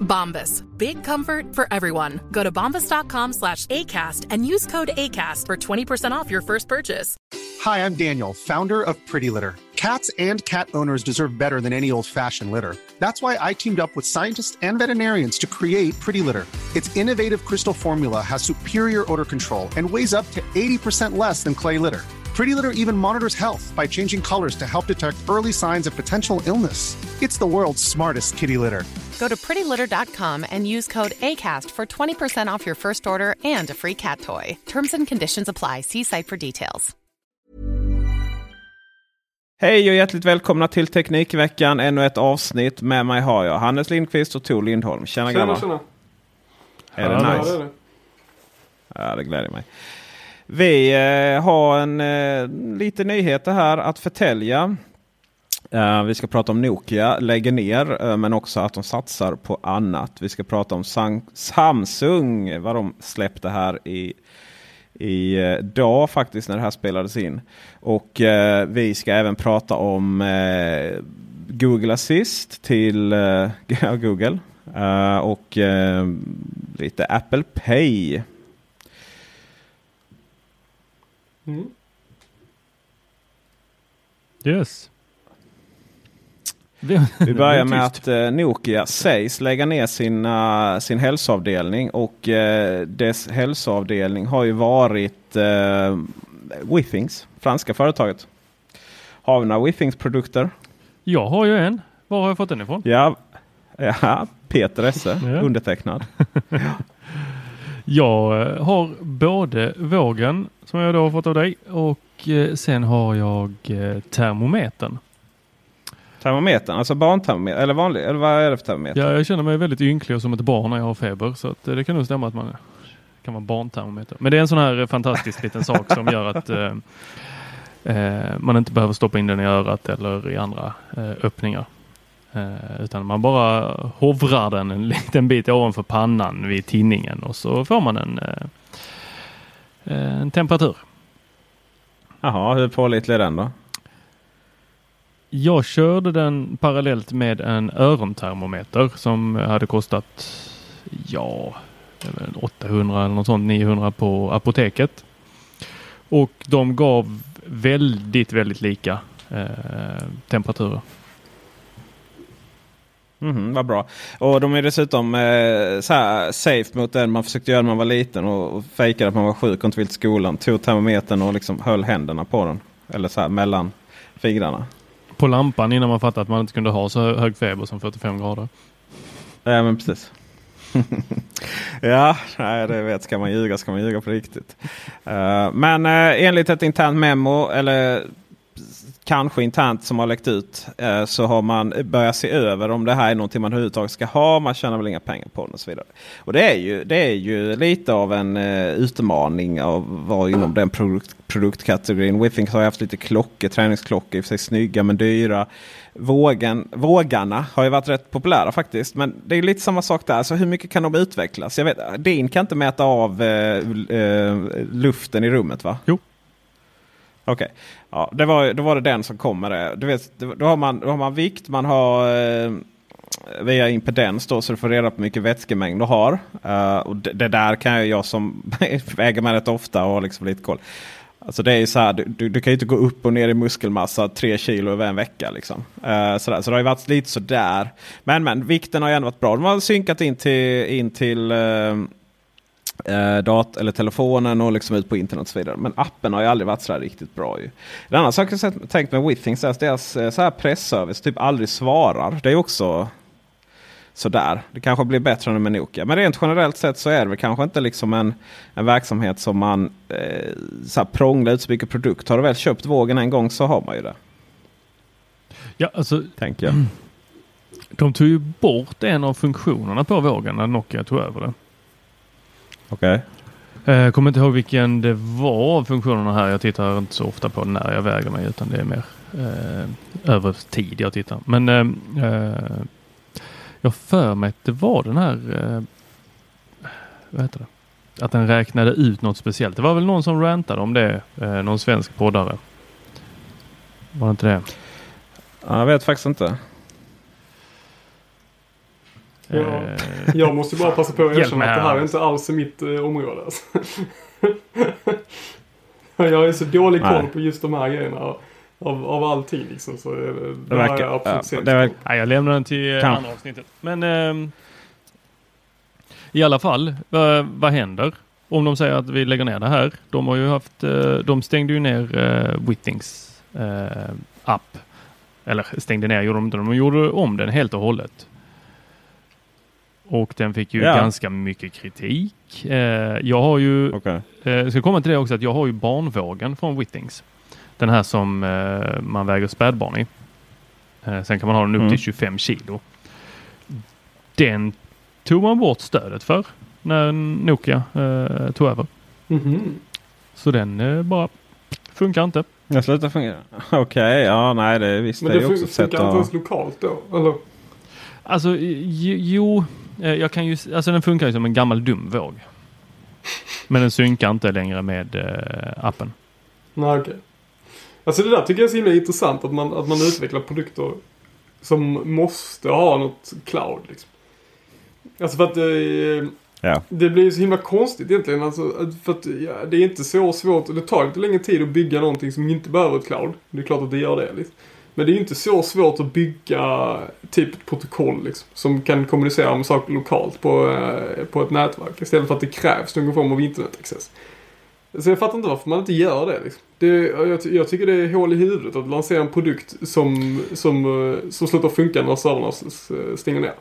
Bombas. Big comfort for everyone. Go to bombas.com slash ACAST and use code ACAST for 20% off your first purchase. Hi, I'm Daniel, founder of Pretty Litter. Cats and cat owners deserve better than any old fashioned litter. That's why I teamed up with scientists and veterinarians to create Pretty Litter. Its innovative crystal formula has superior odor control and weighs up to 80% less than clay litter. Pretty Litter even monitors health by changing colors to help detect early signs of potential illness. It's the world's smartest kitty litter. Go to prettylitter.com and use code ACAST for 20% off your first order and a free cat toy. Terms and conditions apply. See site for details. Hej och hjärtligt välkomna till Teknikveckan. Ännu ett avsnitt. Med mig har jag Hannes Lindqvist och Tor Lindholm. Tjena, Tjena, grabbar. tjena. Är det Ja, nice? det är det. Ja, det gläder mig. Vi eh, har en eh, lite nyheter här att förtälja. Eh, vi ska prata om Nokia lägger ner, eh, men också att de satsar på annat. Vi ska prata om Samsung, vad de släppte här i i eh, dag faktiskt när det här spelades in. Och vi ska även prata om Google Assist till Google. Och lite Apple Pay. Mm. Yes. Vi börjar med att eh, Nokia sägs lägga ner sina, sin hälsoavdelning. Och eh, dess hälsoavdelning har ju varit eh, Withings, franska företaget. Har vi några Withings-produkter? Jag har ju en. Var har jag fått den ifrån? Ja, ja Peter Esse, undertecknad. Jag eh, har både vågen som jag då har fått av dig och eh, sen har jag eh, termometern. Termometern, alltså barntermometer, eller vanlig, eller vad är det för termometer? Ja, jag känner mig väldigt ynklig och som ett barn när jag har feber så att, det kan nog stämma att man kan vara barntermometer. Men det är en sån här eh, fantastisk liten sak som gör att eh, eh, man inte behöver stoppa in den i örat eller i andra eh, öppningar. Eh, utan man bara hovrar den en liten bit ovanför pannan vid tinningen och så får man en, eh, en temperatur. Jaha, hur pålitlig är den då? Jag körde den parallellt med en örontermometer som hade kostat ja, 800 eller något sånt, 900 på apoteket. Och de gav väldigt, väldigt lika eh, temperaturer. Mm, vad bra. Och de är dessutom eh, så här safe mot den man försökte göra när man var liten och, och fejkade att man var sjuk och inte ville till skolan. Tog termometern och liksom höll händerna på den. Eller så här mellan fingrarna. På lampan innan man fattade att man inte kunde ha så hög feber som 45 grader. Ja men precis. ja, nej, det vet. Ska man ljuga ska man ljuga på riktigt. Uh, men uh, enligt ett internt memo, eller kanske internt som har läckt ut, eh, så har man börjat se över om det här är någonting man överhuvudtaget ska ha. Man tjänar väl inga pengar på den och så vidare. Och det är ju, det är ju lite av en eh, utmaning av att vara inom den produkt, produktkategorin. Withings har ju haft lite klockor, träningsklockor, i och för sig snygga men dyra. Vågen, vågarna har ju varit rätt populära faktiskt. Men det är lite samma sak där. Så hur mycket kan de utvecklas? Jag vet, din kan inte mäta av eh, eh, luften i rummet va? Jo. Okej, ja, det var, då var det den som kom med det. Du vet, då, har man, då har man vikt, man har eh, via impedens då så du får reda på hur mycket vätskemängd du har. Uh, och det, det, där kan jag, jag som väger mig rätt ofta och har liksom lite koll. Alltså det är ju så här, du, du, kan ju inte gå upp och ner i muskelmassa tre kilo över en vecka. Liksom. Eh, uh, sådär. Så det har ju varit lite sådär. Men men vikten har ju ändå varit bra. De har synkat in till, in till uh, eh, dat eller telefonen och liksom ut på internet och så vidare. Men appen har ju aldrig varit så här riktigt bra. Ju. En annan sak jag tänkt med Withings är att deras eh, så här pressservice typ aldrig svarar. Det är också sådär. Det kanske blir bättre än med Nokia. Men rent generellt sett så är det väl kanske inte liksom en, en verksamhet som man eh, så här prånglar ut så mycket produkt. Har du väl köpt vågen en gång så har man ju det. Ja, alltså. Tänker jag. De tog ju bort en av funktionerna på vågen när Nokia tog över det. Okej. Okay. Jag kommer inte ihåg vilken det var funktionerna här. Jag tittar inte så ofta på när jag väger mig utan det är mer eh, över tid jag tittar. Men eh, eh jag för mig att det var den här eh, vad heter det? Att den räknade ut något speciellt. Det var väl någon som rantade om det. Eh, någon svensk poddare. Var det inte det? Jag vet faktiskt inte. Ja, eh, jag måste bara passa på att erkänna att det här är inte alls mitt eh, område. Alltså. jag är så dålig koll på just de här grejerna. Av, av allting liksom. Så det, det, det verkar, jag absolut ja, det verkar, Nej, jag lämnar den till kan. andra avsnittet. Men eh, i alla fall, vad, vad händer? Om de säger att vi lägger ner det här. De har ju haft, eh, de stängde ju ner eh, Wittings eh, app. Eller stängde ner gjorde de inte, de gjorde om den helt och hållet. Och den fick ju ja. ganska mycket kritik. Eh, jag har ju, okay. eh, jag ska komma till det också, att jag har ju barnvågen från Wittings. Den här som eh, man väger spädbarn i. Eh, sen kan man ha den upp mm. till 25 kilo. Den tog man bort stödet för när Nokia eh, tog över. Mm -hmm. Så den eh, bara funkar inte. Den slutar fungera? Okej, okay, ja nej det visst. Men det, det är också funkar inte ens lokalt då? Eller? Alltså jo, jag kan ju, alltså den funkar ju som en gammal dum våg. Men den synkar inte längre med äh, appen. Nej, okej. Okay. Alltså det där tycker jag är så himla intressant att man, att man utvecklar produkter som måste ha något cloud. Liksom. Alltså för att det, ja. det blir så himla konstigt egentligen. Alltså, för att ja, det är inte så svårt och det tar inte längre tid att bygga någonting som inte behöver ett cloud. Det är klart att det gör det. Liksom. Men det är ju inte så svårt att bygga typ ett protokoll liksom, som kan kommunicera med saker lokalt på, eh, på ett nätverk. Istället för att det krävs någon form av internetaccess. Så jag fattar inte varför man inte gör det. Liksom. det jag, jag, tycker det är hål i huvudet att lansera en produkt som, som, eh, som slutar funka när servrarna stänger ner.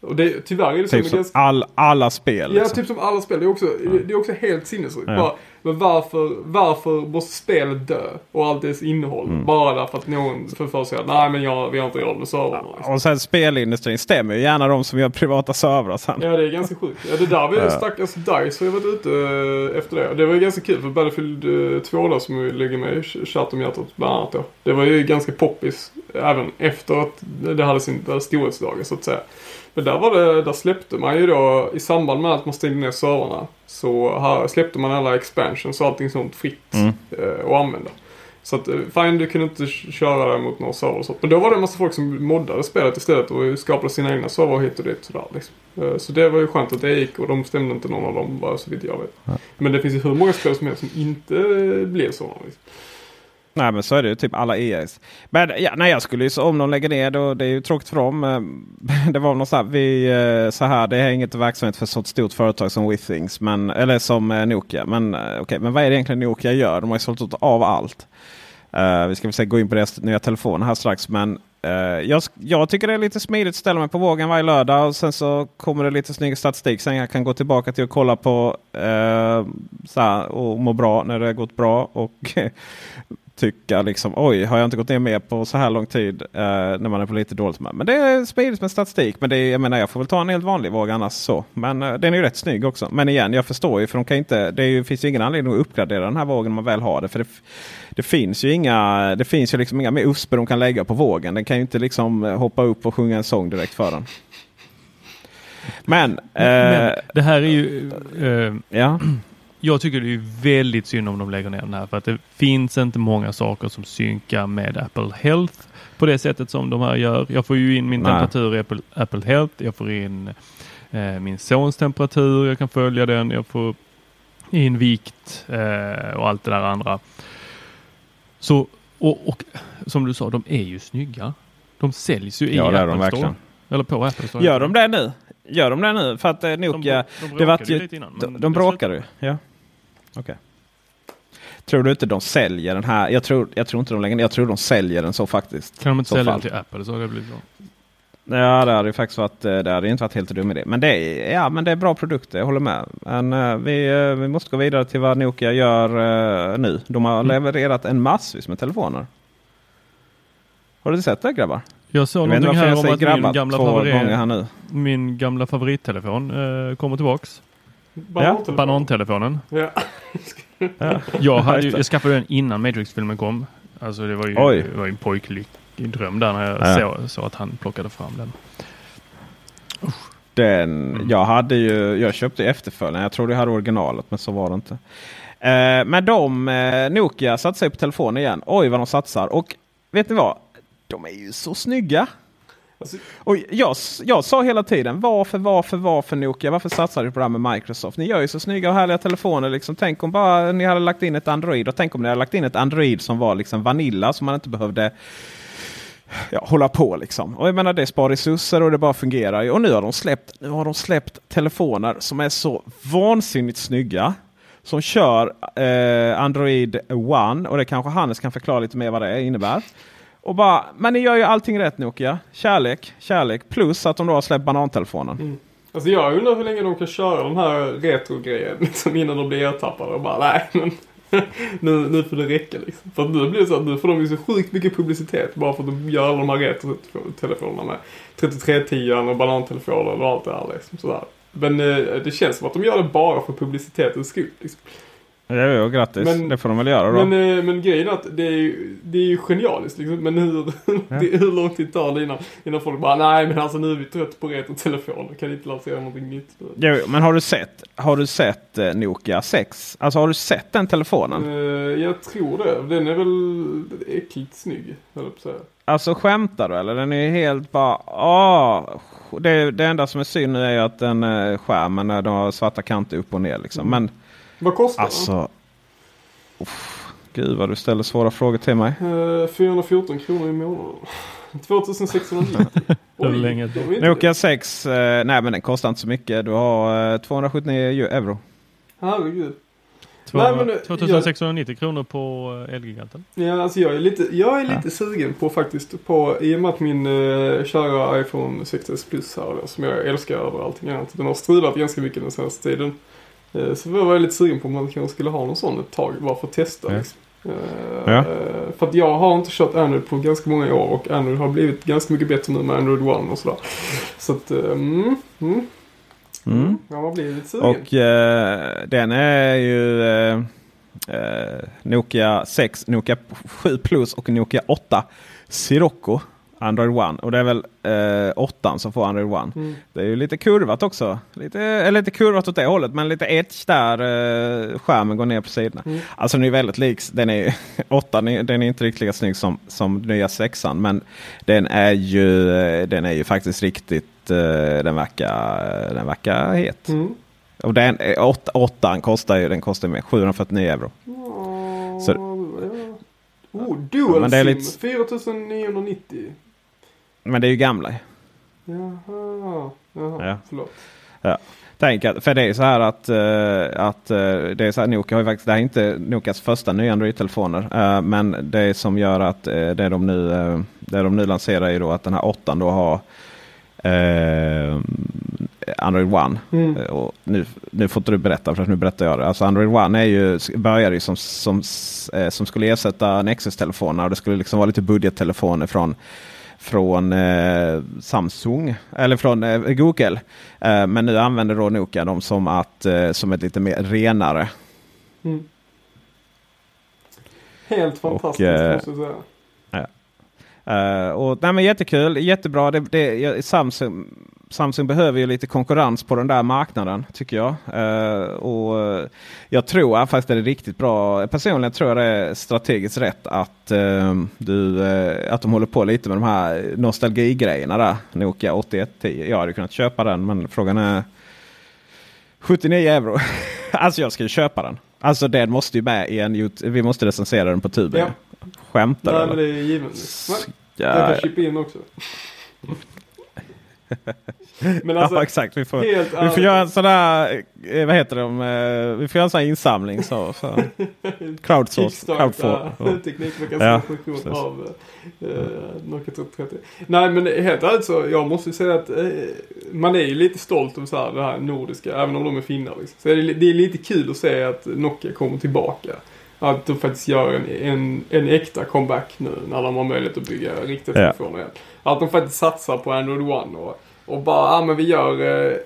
Och det, tyvärr är det typ som ganska... all, alla spel. Ja, liksom. typ som alla spel. Det är också, ja. det är också helt sinnessjukt. Ja. Men varför, varför måste spelet dö? Och allt dess innehåll. Mm. Bara därför att någon får för sig att nej men jag, vi har inte råd med servrarna. Liksom. Och sen spelindustrin stämmer ju gärna de som gör privata servrar sen. Ja det är ganska sjukt. Ja det där var ju stackars DICE har varit ute eh, efter det. Det var ju ganska kul för Battlefield 2 eh, då som ligger med i chatt om hjärtat bland annat då. Det var ju ganska poppis även efter att det hade sin storhetsdagar så att säga. Men där, var det, där släppte man ju då i samband med att man stängde ner servrarna. Så här släppte man alla expansions och allting sånt fritt mm. eh, att använda. Så att eh, fine, du kunde inte köra det mot några server och sånt. Men då var det en massa folk som moddade spelet istället och skapade sina egna server hit och dit. Sådär, liksom. Eh, så det var ju skönt att det gick och de stämde inte någon av dem bara så vitt jag vet. Ja. Men det finns ju hur många spel som helst som inte blev sådana. Liksom. Nej men så är det ju typ alla EAs. Men ja, nej, jag skulle ju om de lägger ner då. Det är ju tråkigt för dem. Eh, det var någon så här, vi, eh, så här, det är inget verksamhet för ett så stort företag som Withings. Men, eller som eh, Nokia. Men, okay, men vad är det egentligen Nokia gör? De har ju sålt av allt. Uh, vi ska väl gå in på deras nya telefoner här strax. Men uh, jag, jag, tycker det är lite smidigt att ställa mig på vågen varje lördag. Och sen så kommer det lite snygg statistik. Sen jag kan gå tillbaka till att kolla på uh, så och må bra när det har gått bra. Och tycka liksom oj, har jag inte gått ner mer på så här lång tid eh, när man är på lite dåligt humör. Men det är smidigt med statistik. Men det är, jag menar, jag får väl ta en helt vanlig våg annars så. Men eh, den är ju rätt snygg också. Men igen, jag förstår ju för de kan inte. Det ju, finns ju ingen anledning att uppgradera den här vågen om man väl har det. För det, det finns ju inga. Det finns ju liksom inga mer USP de kan lägga på vågen. Den kan ju inte liksom eh, hoppa upp och sjunga en sång direkt för den. Men, men, men eh, det här är ju. Eh, ja. Jag tycker det är väldigt synd om de lägger ner den här för att det finns inte många saker som synkar med Apple Health på det sättet som de här gör. Jag får ju in min Nej. temperatur i Apple, Apple Health. Jag får in eh, min sons temperatur. Jag kan följa den. Jag får in vikt eh, och allt det där andra. Så och, och, som du sa, de är ju snygga. De säljs ju i ja, Apple Store. Eller på Apple Store. Gör de det nu? Gör de det nu? För att eh, Nokia... De, de, de ju innan. De, de bråkade ju, ja. Okay. Tror du inte de säljer den här? Jag tror, jag tror inte de lägger Jag tror de säljer den så faktiskt. Kan de inte sälja den till Apple så hade det blivit bra. Ja, det hade ju faktiskt varit, eh, det hade inte varit helt dum idé. Men det är, ja, men det är bra produkter, jag håller med. Men uh, vi, uh, vi måste gå vidare till vad Nokia gör nu. De har mm. levererat en massvis med telefoner. Har du sett det grabbar? Jag såg någonting här om att min gamla, favorit, min gamla favorittelefon kommer tillbaks. Banantelefonen. Banantelefonen. Ja. ja. Jag, hade ju, jag skaffade den innan Matrix-filmen kom. Alltså det var ju, det var ju en pojklig dröm där när jag ja. såg så att han plockade fram den. Den, mm. Jag hade ju, jag köpte efterföljaren. Jag trodde jag hade originalet men så var det inte. Eh, men de, eh, Nokia satsar på telefon igen. Oj vad de satsar. Och vet ni vad? De är ju så snygga. Alltså, och jag, jag sa hela tiden varför, varför, varför Nokia? Varför satsar du på det här med Microsoft? Ni gör ju så snygga och härliga telefoner. Liksom. Tänk om bara ni hade lagt in ett Android och tänk om ni hade lagt in ett Android som var liksom Vanilla som man inte behövde ja, hålla på liksom. Och jag menar det spar resurser och det bara fungerar. Och nu har de släppt, nu har de släppt telefoner som är så vansinnigt snygga. Som kör eh, Android One och det kanske Hannes kan förklara lite mer vad det innebär. Och bara, men ni gör ju allting rätt Nokia. Kärlek, kärlek. Plus att de då har släppt banantelefonen. Mm. Alltså jag undrar hur länge de kan köra den här retro-grejen liksom innan de blir ertappade och bara nej men nu, nu får det räcka liksom. För nu blir det så att nu får de ju så sjukt mycket publicitet bara för att de gör alla de här retro-telefonerna med 3310 och banantelefoner och allt det här liksom. Sådär. Men eh, det känns som att de gör det bara för publicitetens skull. Liksom. Ja, ja, grattis. Men, det får de väl göra då. Men, eh, men grejen är att det är ju, det är ju genialiskt liksom. Men hur, ja. det, hur lång tid tar det innan, innan folk bara nej men alltså nu är vi trött på retrotelefoner. Kan inte lansera någonting nytt Jo, men har du sett, har du sett eh, Nokia 6? Alltså har du sett den telefonen? Uh, jag tror det. Den är väl äckligt snygg, höll jag. Alltså skämtar du eller? Den är helt bara... Åh, det, det enda som är synd nu är ju att den skärmen, de har svarta kanter upp och ner liksom. Mm. Men vad kostar alltså, den? Uff, gud vad du ställer svåra frågor till mig. Uh, 414 kronor i månaden. 2690. Oj, Nokia 6, eh, nej men den kostar inte så mycket. Du har eh, 279 euro. Herregud. 2690 kronor på eh, Elgiganten. Ja, alltså jag är lite, jag är lite ja. sugen på faktiskt på, i och med att min uh, kära iPhone 6s Plus här då, som jag älskar över allting annat. Den har strulat ganska mycket den senaste tiden. Eh, så var jag lite sugen på om man kanske skulle ha någon sån ett tag bara för att testa. Ja. Liksom. Uh, ja. För att jag har inte kört Android på ganska många år och Android har blivit ganska mycket bättre nu med Android One och sådär. Så att, mm, mm. Mm. Ja, man blir lite sugen. Och uh, den är ju uh, Nokia 6, Nokia 7 Plus och Nokia 8 Sirocco. Android One. Och det är väl eh, åttan som får Android One. Mm. Det är ju lite kurvat också. Lite, eller lite kurvat åt det hållet men lite etch där eh, skärmen går ner på sidorna. Mm. Alltså den är väldigt lik. Den är, åttan den är inte riktigt lika snygg som, som nya sexan. Men den är ju, eh, den är ju faktiskt riktigt, eh, den, verkar, den verkar het. Mm. Och den, eh, åt, åttan kostar ju den kostar med 749 euro. Så, Oh, Dual ja, lite... 4990. Men det är ju gamla. Jaha, jaha ja. förlåt. Ja. Tänk att, för det är så här att, uh, att uh, det är så här, Nokia har ju faktiskt, det här är inte Nokias första nya Android-telefoner. Uh, men det som gör att det, de nu, det de nu lanserar är då att den här åttan då har Android One. Mm. Och nu, nu får inte du berätta för nu berättar jag det. Alltså Android One är ju, började ju som, som, som skulle ersätta Nexus-telefoner. Det skulle liksom vara lite budgettelefoner från från eh, Samsung eller från eh, Google. Eh, men nu använder då Nokia dem som, att, eh, som ett lite mer renare. Mm. Helt fantastiskt och, eh, måste jag säga. Ja. Uh, och, nej, men jättekul, jättebra. Det, det, Samsung, Samsung behöver ju lite konkurrens på den där marknaden tycker jag. Uh, och Jag tror faktiskt det är riktigt bra. Personligen tror jag det är strategiskt rätt att, uh, du, uh, att de håller på lite med de här nostalgigrejerna där. Nokia 8110. Jag hade kunnat köpa den men frågan är 79 euro. alltså jag ska ju köpa den. Alltså den måste ju med i en Vi måste recensera den på tuben. Ja. Skämtar Nej, eller? men det är givet. Jag kan chippa in också. Men alltså, ja exakt. Vi får, vi får göra en sån där, eh, vad heter det, eh, vi får göra en sån här insamling. Så, så. Crowdsource. Crowdfor. Teknikveckans ja, av uh, Nokia 30. Nej men helt ärligt så jag måste säga att uh, man är ju lite stolt över så här, det här nordiska, även om de är finnar. Liksom. Så det är, det är lite kul att se att Nokia kommer tillbaka. Att de faktiskt gör en, en, en äkta comeback nu när de har möjlighet att bygga riktiga telefoner igen. Att de faktiskt satsar på Android One och, och bara, ja men vi gör eh,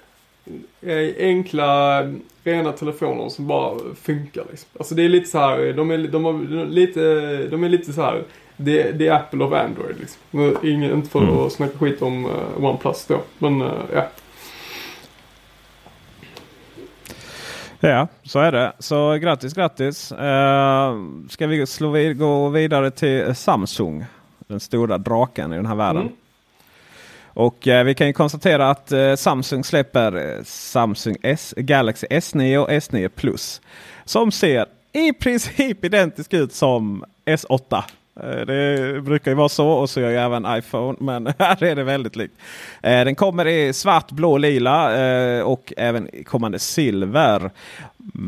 eh, enkla, rena telefoner som bara funkar liksom. Alltså det är lite så här, de är, de har, lite, de är lite så här, det, det är Apple of Android liksom. Ingen, inte för mm. att snacka skit om uh, OnePlus då, men uh, ja. Ja, så är det. Så grattis, grattis. Uh, ska vi slå vid, gå vidare till Samsung? Den stora draken i den här världen. Mm. Och uh, vi kan ju konstatera att uh, Samsung släpper Samsung S, Galaxy S9 och S9 Plus. Som ser i princip identiskt ut som S8. Eh, det brukar ju vara så och så gör ju även iPhone. Men här är det väldigt likt. Eh, den kommer i svart, blå, lila eh, och även kommande silver.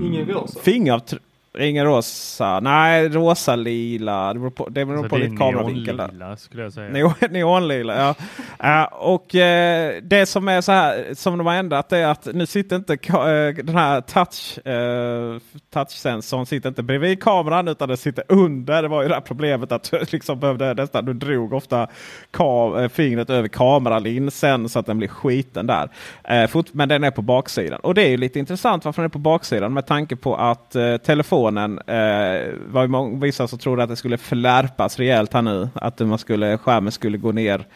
Ingen rosa? Fingeravtryck. Ingen rosa. Nej, rosa, lila. Det beror på, det beror alltså på lite kameravinkel. Neonlila skulle jag säga. Neon, neonlila, ja. uh, och uh, det som är så här som de har ändrat är att nu sitter inte uh, den här touch, touchsensorn sitter inte bredvid kameran utan den sitter under. Det var ju det här problemet att du liksom behövde nästan, du drog ofta kam fingret över kameralinsen så att den blir skiten där. Fort, men den är på baksidan. Och det är ju lite intressant varför den är på baksidan med tanke på att telefon telefonen. Eh, var många, vissa som trodde att det skulle flärpas rejält här nu. Att man skulle, skärmen skulle gå ner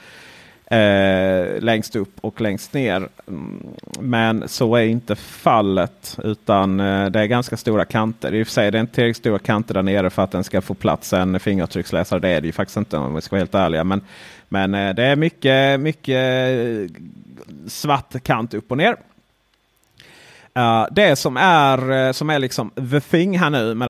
eh, längst upp och längst ner. Mm, men så är inte fallet. Utan eh, det är ganska stora kanter. I och för sig är det inte tillräckligt stora kanter där nere för att den ska få plats en fingeravtrycksläsare. Det är det ju faktiskt inte om vi ska vara helt ärliga. Men, men eh, det är mycket, mycket eh, svart kant upp och ner. Uh, det som är, eh, som är liksom the thing här nu. med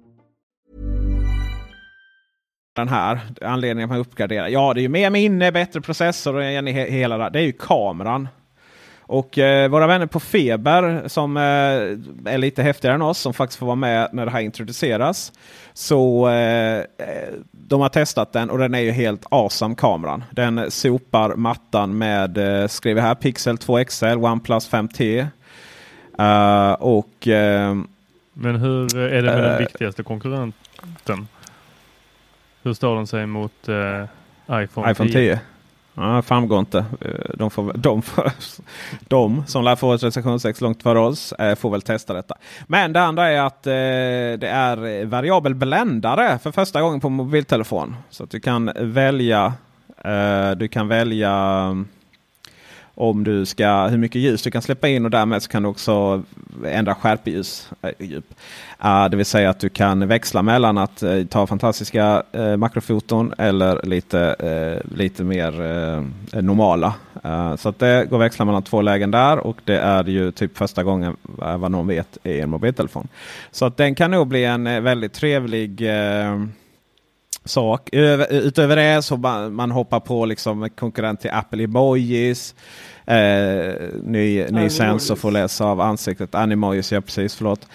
Den här. Anledningen att man uppgraderar. Ja, det är ju mer minne, bättre processor och hela det. Det är ju kameran. Och eh, våra vänner på Feber som eh, är lite häftigare än oss som faktiskt får vara med när det här introduceras. Så eh, de har testat den och den är ju helt awesome kameran. Den sopar mattan med, eh, skriver här, Pixel 2 XL, OnePlus 5T. Uh, och, uh, Men hur är det med den viktigaste konkurrenten? Hur står den sig mot iPhone, iPhone 10? 10? Ja, framgår inte. Eh, de, får, de, får, de som lär få ett recensionsex långt före oss eh, får väl testa detta. Men det andra är att eh, det är variabel bländare för första gången på mobiltelefon. Så att du kan välja, eh, du kan välja om du ska, hur mycket ljus du kan släppa in och därmed så kan du också ändra skärpeljus. Uh, eh, ah, det vill säga att du kan växla mellan att uh, ta fantastiska uh, makrofoton eller lite, uh, lite mer normala. Ah, så att det går att växla mellan två lägen där och det är ju typ första gången vad någon vet i en mobiltelefon. Så att den kan nog bli en väldigt trevlig sak. utöver det så man, man hoppar på liksom konkurrent till Apple Emojis. Eh, ny ny sensor får läsa av ansiktet. Animojis, ja precis, förlåt.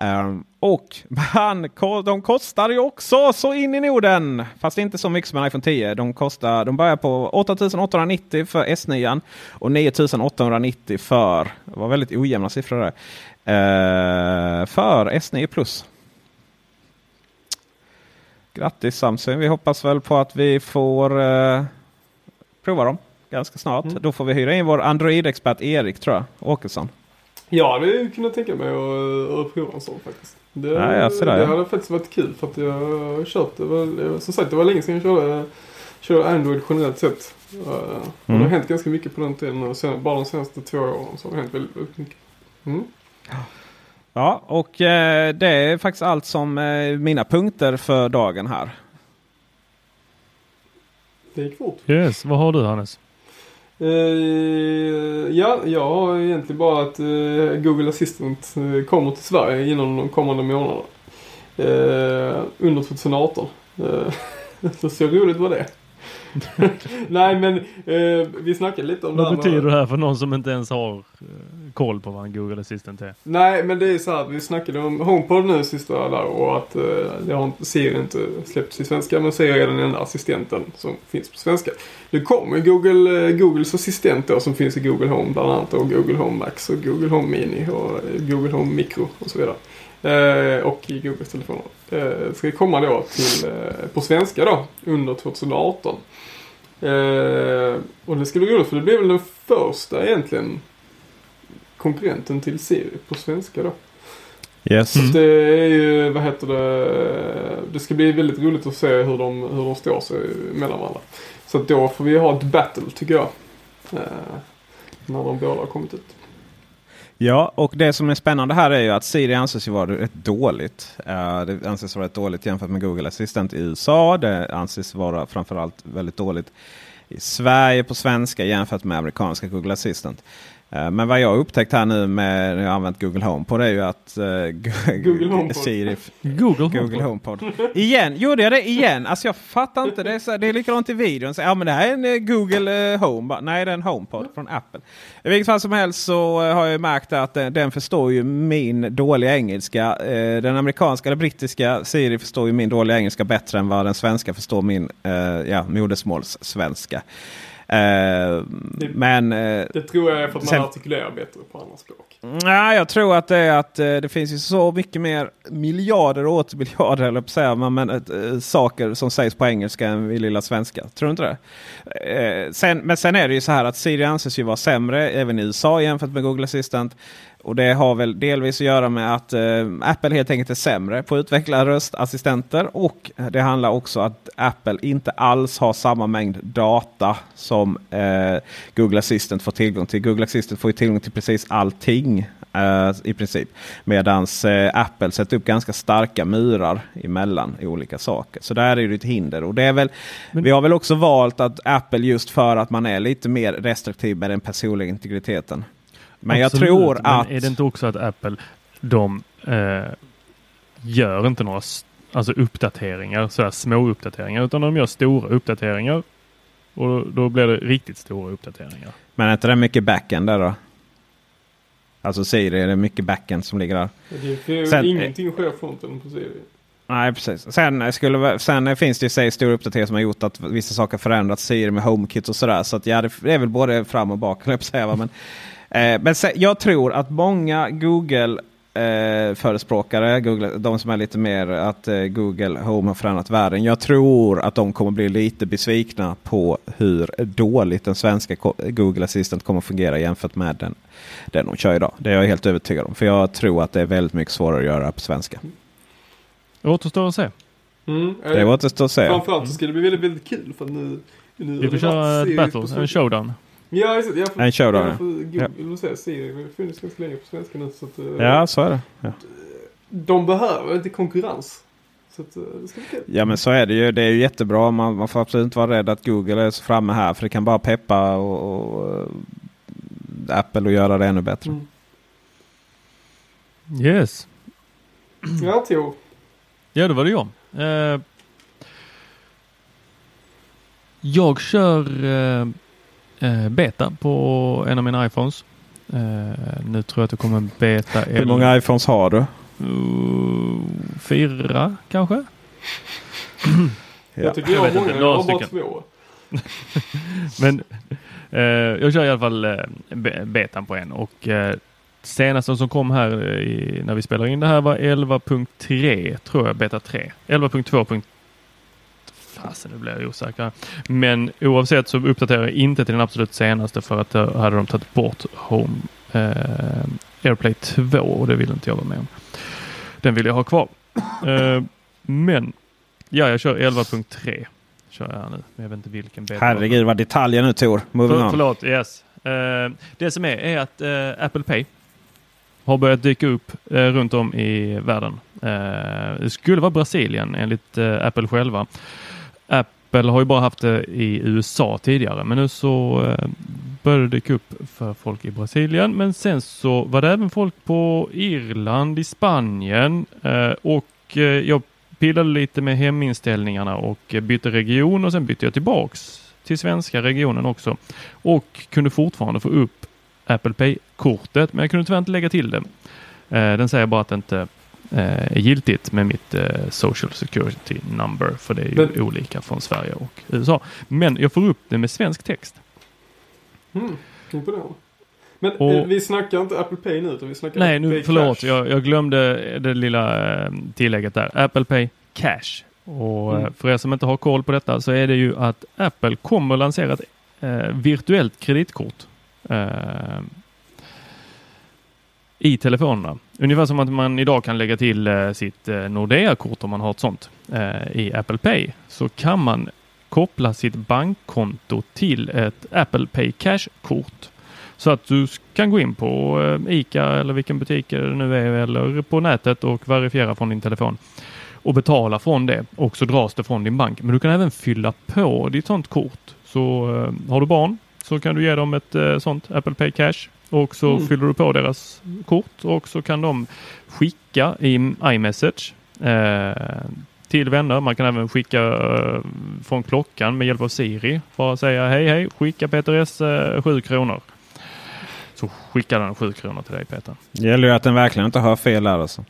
Um, och man, de kostar ju också så in i Norden. Fast inte så mycket som en iPhone 10. De, kostar, de börjar på 8890 för S9 och 9890 för, det var väldigt ojämna siffror där, uh, för S9 Plus. Grattis Samsung! Vi hoppas väl på att vi får uh, prova dem ganska snart. Mm. Då får vi hyra in vår Android-expert Erik tror jag, Åkesson. Ja, det hade kunnat tänka mig att, att prova en sån faktiskt. Det, ja, ja, det, det hade faktiskt varit kul för att jag det. Var, som sagt, det var länge sedan jag körde, körde Android generellt sett. Uh, mm. Det har mm. hänt ganska mycket på den tiden. Och sen, bara de senaste två åren så har det hänt väldigt, väldigt mycket. Mm. Ja, och eh, det är faktiskt allt som eh, mina punkter för dagen här. Det gick fort. Yes, vad har du Hannes? Uh, ja, jag har egentligen bara att uh, Google Assistant uh, kommer till Sverige inom de kommande månaderna. under 2018. så så roligt var det. Nej men eh, vi snackade lite om Vad det Vad betyder det här för någon som inte ens har eh, koll på vad en Google Assistant är? Nej men det är så här vi snackade om HomePod nu sista där och att eh, det har inte, Siri inte släppts i svenska men Siri är den enda assistenten som finns på svenska. Det kommer Google, eh, Googles assistent då som finns i Google Home bland annat och Google Home Max och Google Home Mini och eh, Google Home Micro och så vidare. Eh, och i Googles telefoner. Eh, ska komma då till, eh, på svenska då under 2018. Eh, och det ska bli roligt för det blir väl den första egentligen konkurrenten till Siri på svenska då. Yes. Mm. Det är ju, vad heter det, det ska bli väldigt roligt att se hur de, hur de står sig mellan varandra. Så då får vi ha ett battle tycker jag. Eh, när de båda har kommit ut. Ja, och det som är spännande här är ju att Siri anses ju vara rätt dåligt. Uh, det anses vara rätt dåligt jämfört med Google Assistant i USA. Det anses vara framförallt väldigt dåligt i Sverige på svenska jämfört med amerikanska Google Assistant. Eh, men vad jag har upptäckt här nu med när jag använt Google Home på det är ju att uh, Google HomePod. Siri, Google, Google HomePod. igen, gjorde jag det igen? Alltså jag fattar inte. Det är, så, det är likadant i videon. Så, ja men det här är en uh, Google uh, Home. Nej det är en HomePod från Apple. I vilket fall som helst så har jag märkt att den, den förstår ju min dåliga engelska. den amerikanska eller brittiska Siri förstår ju min dåliga engelska bättre än vad den svenska förstår min ja, modersmålssvenska. Uh, det, men, uh, det tror jag är för att man artikulerar bättre på andra språk. Nej, jag tror att det är att uh, det finns ju så mycket mer miljarder och åter miljarder eller säga, men, men saker som sägs på engelska än i lilla svenska. Tror du inte det? sen, men sen är det ju så här att Siri anses ju vara sämre även i USA jämfört med Google Assistant. Och det har väl delvis att göra med att eh, Apple helt enkelt är sämre på att utveckla röstassistenter. Och det handlar också om att Apple inte alls har samma mängd data som eh, Google Assistant får tillgång till. Google Assistant får ju tillgång till precis allting eh, i princip. Medan eh, Apple sätter upp ganska starka murar emellan i olika saker. Så där är det ett hinder. Och det är väl, Men... Vi har väl också valt att Apple just för att man är lite mer restriktiv med den personliga integriteten. Men Absolut, jag tror att... är det inte också att Apple, de eh, gör inte några alltså uppdateringar, så här små uppdateringar, utan de gör stora uppdateringar. Och då blir det riktigt stora uppdateringar. Men är inte det mycket backend där då? Alltså Siri, är det mycket backend som ligger där? Det är, Sen, ingenting sker fronten på Siri. Nej, precis. Sen, skulle, sen finns det ju stora uppdateringar som har gjort att vissa saker förändrats. Siri med HomeKit och sådär. Så att, ja, det är väl både fram och bak, jag säga. Men, eh, men sen, jag tror att många Google eh, förespråkare, Google, de som är lite mer att eh, Google Home har förändrat världen. Jag tror att de kommer bli lite besvikna på hur dåligt den svenska Google Assistant kommer att fungera jämfört med den, den de kör idag. Det är jag helt övertygad om. För jag tror att det är väldigt mycket svårare att göra på svenska. Det återstår att se. Mm, det återstår att se. Framförallt så ska det bli väldigt, väldigt kul för nu, nu Vi får köra ett battle, en showdown. Ja, just Jag får, en showdown. Jag får Google ja. säga Siri har funnits ganska länge på svenska nu. Så att, eh, ja, så är det. Ja. De behöver inte konkurrens. Så att, eh, det. Ja men så är det ju. Det är ju jättebra. Man, man får absolut inte vara rädd att Google är så framme här. För det kan bara peppa och, och uh, Apple och göra det ännu bättre. Mm. Yes. Ja, Tor. Ja, då var det jag. Uh, jag kör uh, beta på en av mina iPhones. nu tror jag att det kommer beta. Hur många iPhones har du? fyra kanske? ja. Jag tycker jag, har många, jag har bara två. Men jag kör i alla fall betan på en och senaste som kom här i, när vi spelar in det här var 11.3 tror jag, beta 3. 11.2. Fasen, nu blir jag osäker. Men oavsett så uppdaterar jag inte till den absolut senaste för att då hade de tagit bort Home eh, AirPlay 2 och det vill inte jag vara med om. Den vill jag ha kvar. Eh, men ja, jag kör 11.3. Kör jag nu. Men jag vet inte vilken beta. Herregud vad detaljer nu Tor. För, förlåt, yes. Uh, det som är är att uh, Apple Pay har börjat dyka upp eh, runt om i världen. Eh, det skulle vara Brasilien enligt eh, Apple själva. Apple har ju bara haft det i USA tidigare, men nu så eh, började det dyka upp för folk i Brasilien. Men sen så var det även folk på Irland, i Spanien eh, och eh, jag pillade lite med heminställningarna och bytte region och sen bytte jag tillbaks till svenska regionen också och kunde fortfarande få upp Apple Pay-kortet, men jag kunde tyvärr inte lägga till det. Den säger bara att det inte är giltigt med mitt eh, Social Security Number, för det är ju men, olika från Sverige och USA. Men jag får upp det med svensk text. Mm, imponerande. Men och, vi snackar inte Apple Pay nu utan vi snackar Nej, Apple nu, Pay förlåt. Jag, jag, glömde det lilla tillägget där. Apple Pay Cash. Och mm. för er som inte har koll på detta så är det ju att Apple kommer lansera ett eh, virtuellt kreditkort eh, i telefonerna. Ungefär som att man idag kan lägga till eh, sitt eh, Nordea-kort om man har ett sånt eh, i Apple Pay så kan man koppla sitt bankkonto till ett Apple Pay Cash-kort. Så att du kan gå in på ICA eller vilken butik det nu är eller på nätet och verifiera från din telefon och betala från det och så dras det från din bank. Men du kan även fylla på ditt sånt kort. Så har du barn så kan du ge dem ett sånt Apple Pay Cash och så mm. fyller du på deras kort och så kan de skicka i iMessage eh, till vänner. Man kan även skicka eh, från klockan med hjälp av Siri. Bara säga hej hej, skicka Peter S eh, 7 kronor. Så skickar den 7 kronor till dig Peter. Det gäller ju att den verkligen inte har fel där alltså.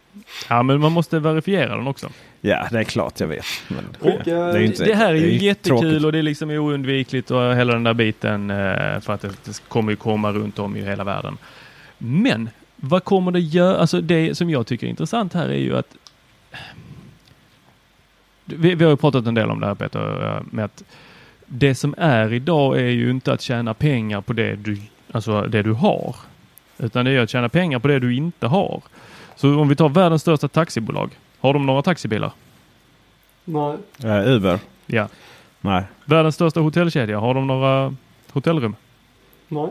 Ja men man måste verifiera den också. Ja, det är klart jag vet. Men, och, det, är inte, det, här är ju är jättekul tråkigt. och det är liksom oundvikligt och hela den där biten eh, för att det, det kommer ju komma runt om i hela världen. Men vad kommer det göra? Alltså det som jag tycker är intressant här är ju att vi, vi har ju pratat en del om det här Peter, med att det som är idag är ju inte att tjäna pengar på det du, alltså det du har. Utan det är att tjäna pengar på det du inte har. Så om vi tar världens största taxibolag. Har de några taxibilar? Nej. Uh, Uber? Ja. Nej. Världens största hotellkedja. Har de några hotellrum? Nej.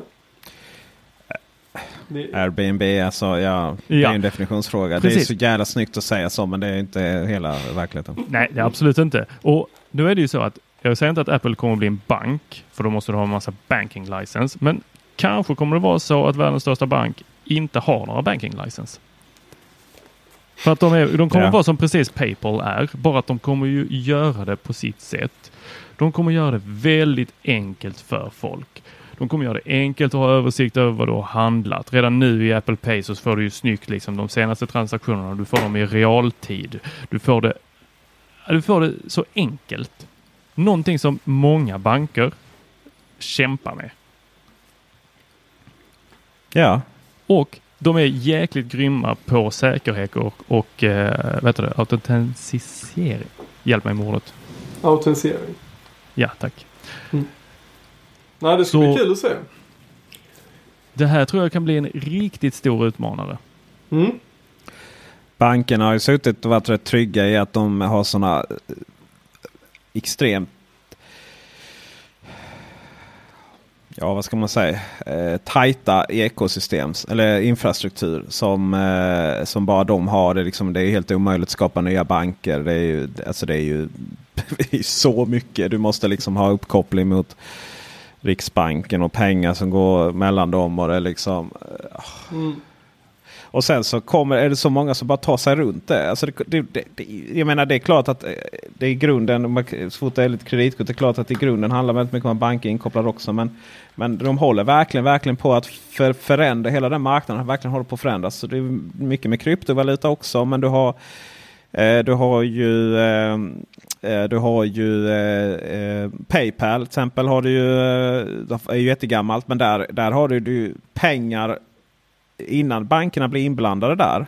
Det... Airbnb, alltså ja, det ja. är en definitionsfråga. Precis. Det är så jävla snyggt att säga så men det är inte hela verkligheten. Nej, det är absolut inte. Och nu är det ju så att jag säger inte att Apple kommer att bli en bank, för då måste du ha en massa banking license. Men kanske kommer det vara så att världens största bank inte har några banking license. För att de, är, de kommer ja. vara som precis Paypal är, bara att de kommer ju göra det på sitt sätt. De kommer göra det väldigt enkelt för folk. De kommer göra det enkelt att ha översikt över vad du har handlat. Redan nu i Apple Pay så får du ju snyggt liksom de senaste transaktionerna. Du får dem i realtid. Du får det, du får det så enkelt. Någonting som många banker kämpar med. Ja. Och de är jäkligt grymma på säkerhet och, och eh, vet du, autentisering. Hjälp mig med ordet. Autentisering. Ja, tack. Mm. Nej, det ska Så, bli kul att se. Det här tror jag kan bli en riktigt stor utmanare. Mm. Bankerna har ju suttit och varit rätt trygga i att de har sådana eh, extremt ja vad ska man säga, eh, tajta ekosystem eller infrastruktur som, eh, som bara de har. Det, liksom, det är helt omöjligt att skapa nya banker. Det är ju, alltså det är ju så mycket. Du måste liksom ha uppkoppling mot Riksbanken och pengar som går mellan dem. och det liksom... Eh, mm. Och sen så kommer, är det så många som bara tar sig runt det. Alltså det, det, det jag menar det är klart att eh, det i grunden, så fort det är lite kreditkort, det är klart att i grunden handlar väldigt mycket om att banker inkopplade också. Men, men de håller verkligen, verkligen på att för, förändra, hela den marknaden verkligen håller på att förändras. Så det är mycket med kryptovaluta också. Men du har, eh, du har ju eh, eh du har ju eh, eh, Paypal till exempel. Har du ju, det är ju jättegammalt men där, där har du, du pengar innan bankerna blir inblandade där.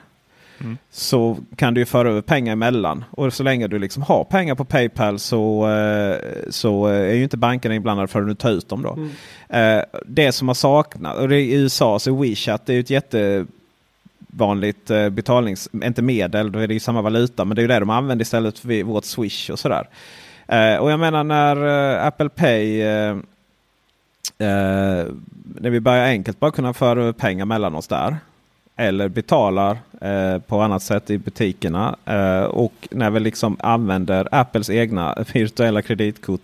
Mm. Så kan du föra över pengar emellan. Och så länge du liksom har pengar på Paypal så, eh, så är ju inte bankerna inblandade förrän du tar ut dem. Då. Mm. Eh, det som har saknats, och det i USA så WeChat det är ju ett jättevanligt eh, betalnings, inte medel, då är det ju samma valuta. Men det är ju det de använder istället för vårt Swish och sådär. Och jag menar när Apple Pay eh, när vi börjar enkelt bara kunna föra pengar mellan oss där. Eller betalar eh, på annat sätt i butikerna. Eh, och när vi liksom använder Apples egna virtuella kreditkort.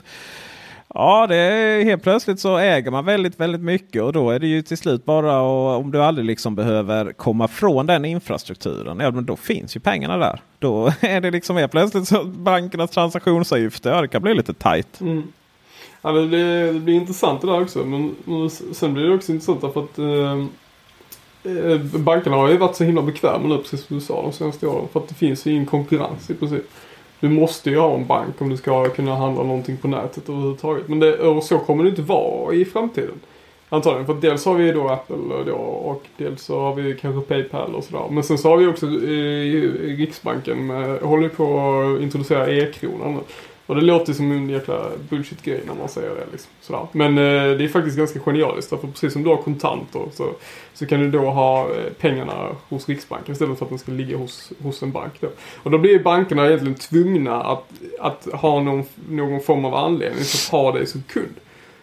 Ja, det är helt plötsligt så äger man väldigt, väldigt mycket och då är det ju till slut bara och om du aldrig liksom behöver komma från den infrastrukturen. Ja, men då finns ju pengarna där. Då är det liksom helt plötsligt så bankernas transaktionsavgifter. Ja, det kan bli lite tajt. Mm. Ja, det, blir, det blir intressant det där också. Men, men sen blir det också intressant därför att eh, eh, bankerna har ju varit så himla bekväma nu precis som du sa de senaste åren. För att det finns ju ingen konkurrens i princip. Du måste ju ha en bank om du ska kunna handla någonting på nätet överhuvudtaget. Men det, och så kommer det inte vara i framtiden. Antagligen. För dels har vi ju då Apple då och dels så har vi kanske Paypal och sådär. Men sen så har vi också eh, Riksbanken med, håller på att introducera e-kronan nu. Och det låter som en jäkla bullshit-grej när man säger det. Liksom. Sådär. Men eh, det är faktiskt ganska genialiskt. För precis som du har kontanter så, så kan du då ha eh, pengarna hos Riksbanken istället för att de ska ligga hos, hos en bank. Då. Och då blir bankerna egentligen tvungna att, att ha någon, någon form av anledning för att ha dig som kund.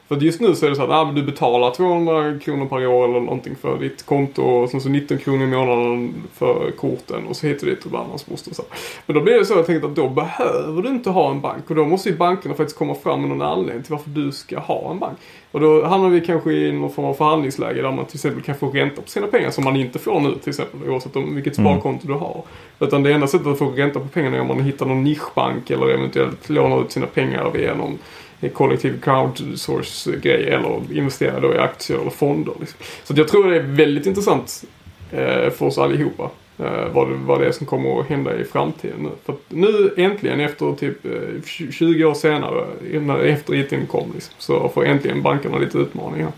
För just nu så är det så att ah, du betalar 200 kronor per år eller någonting för ditt konto och sen så 19 kronor i månaden för korten och så hittar och ditt och typ annans moster. Så. Men då blir det så jag tänkte att då behöver du inte ha en bank och då måste ju bankerna faktiskt komma fram med någon anledning till varför du ska ha en bank. Och då hamnar vi kanske i någon form av förhandlingsläge där man till exempel kan få ränta på sina pengar som man inte får nu till exempel oavsett om vilket mm. sparkonto mm. du har. Utan det enda sättet att få ränta på pengarna är om man hittar någon nischbank eller eventuellt lånar ut sina pengar via någon kollektiv crowdsource-grej eller investera då i aktier eller fonder. Liksom. Så jag tror det är väldigt intressant eh, för oss allihopa. Eh, vad, vad det är som kommer att hända i framtiden nu. För nu äntligen efter typ eh, 20 år senare, efter IT kom liksom, så får äntligen bankerna lite utmaningar.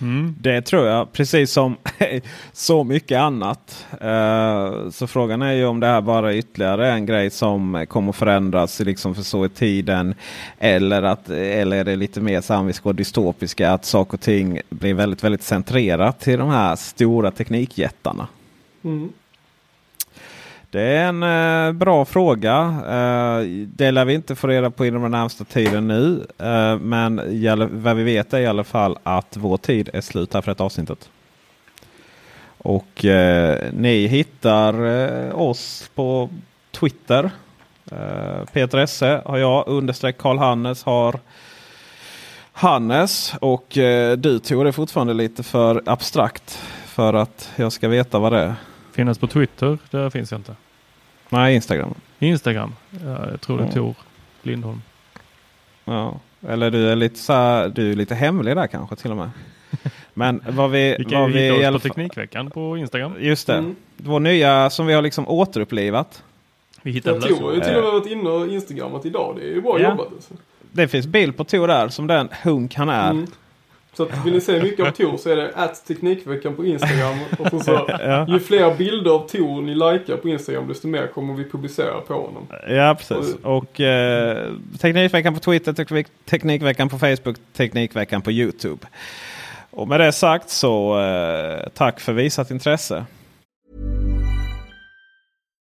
Mm. Det tror jag, precis som så mycket annat. Uh, så frågan är ju om det här bara är ytterligare en grej som kommer förändras liksom för så i tiden. Eller, att, eller är det lite mer samviska och dystopiska att saker och ting blir väldigt, väldigt centrerat till de här stora teknikjättarna. Mm. Det är en eh, bra fråga. Eh, det lär vi inte få reda på inom den närmsta tiden nu. Eh, men vad vi vet är i alla fall att vår tid är slut här för ett avsnittet. Och eh, ni hittar eh, oss på Twitter. Eh, Peter Esse har jag. Understreck Karl Hannes har Hannes. Och eh, du Tor är fortfarande lite för abstrakt för att jag ska veta vad det är finnas på Twitter? Där finns jag inte. Nej, Instagram. Instagram? Ja, jag tror det är Ja. Tor Lindholm. Ja, eller du är lite så här, du är lite hemlig där kanske till och med. Men vad vi... Vi kan vad vi hitta oss på Teknikveckan på Instagram. Just det. Mm. Vår nya som vi har liksom återupplivat. Vi Jag hittade Tor har ju till och med Eh, varit inne och instagrammat idag. Det är ju bra Ja. jobbat. Alltså. Det finns bild på Tor där som den hunk han är. Mm. Så att vill ni se mycket av Tor så är det att Teknikveckan på Instagram. Och så, Ja. Ju fler bilder av Tor ni likar på Instagram desto mer kommer vi publicera på honom. Ja, precis. Och eh, Teknikveckan på Twitter, Teknik, Teknikveckan på Facebook, Teknikveckan på YouTube. Och med det sagt så eh, tack för visat intresse.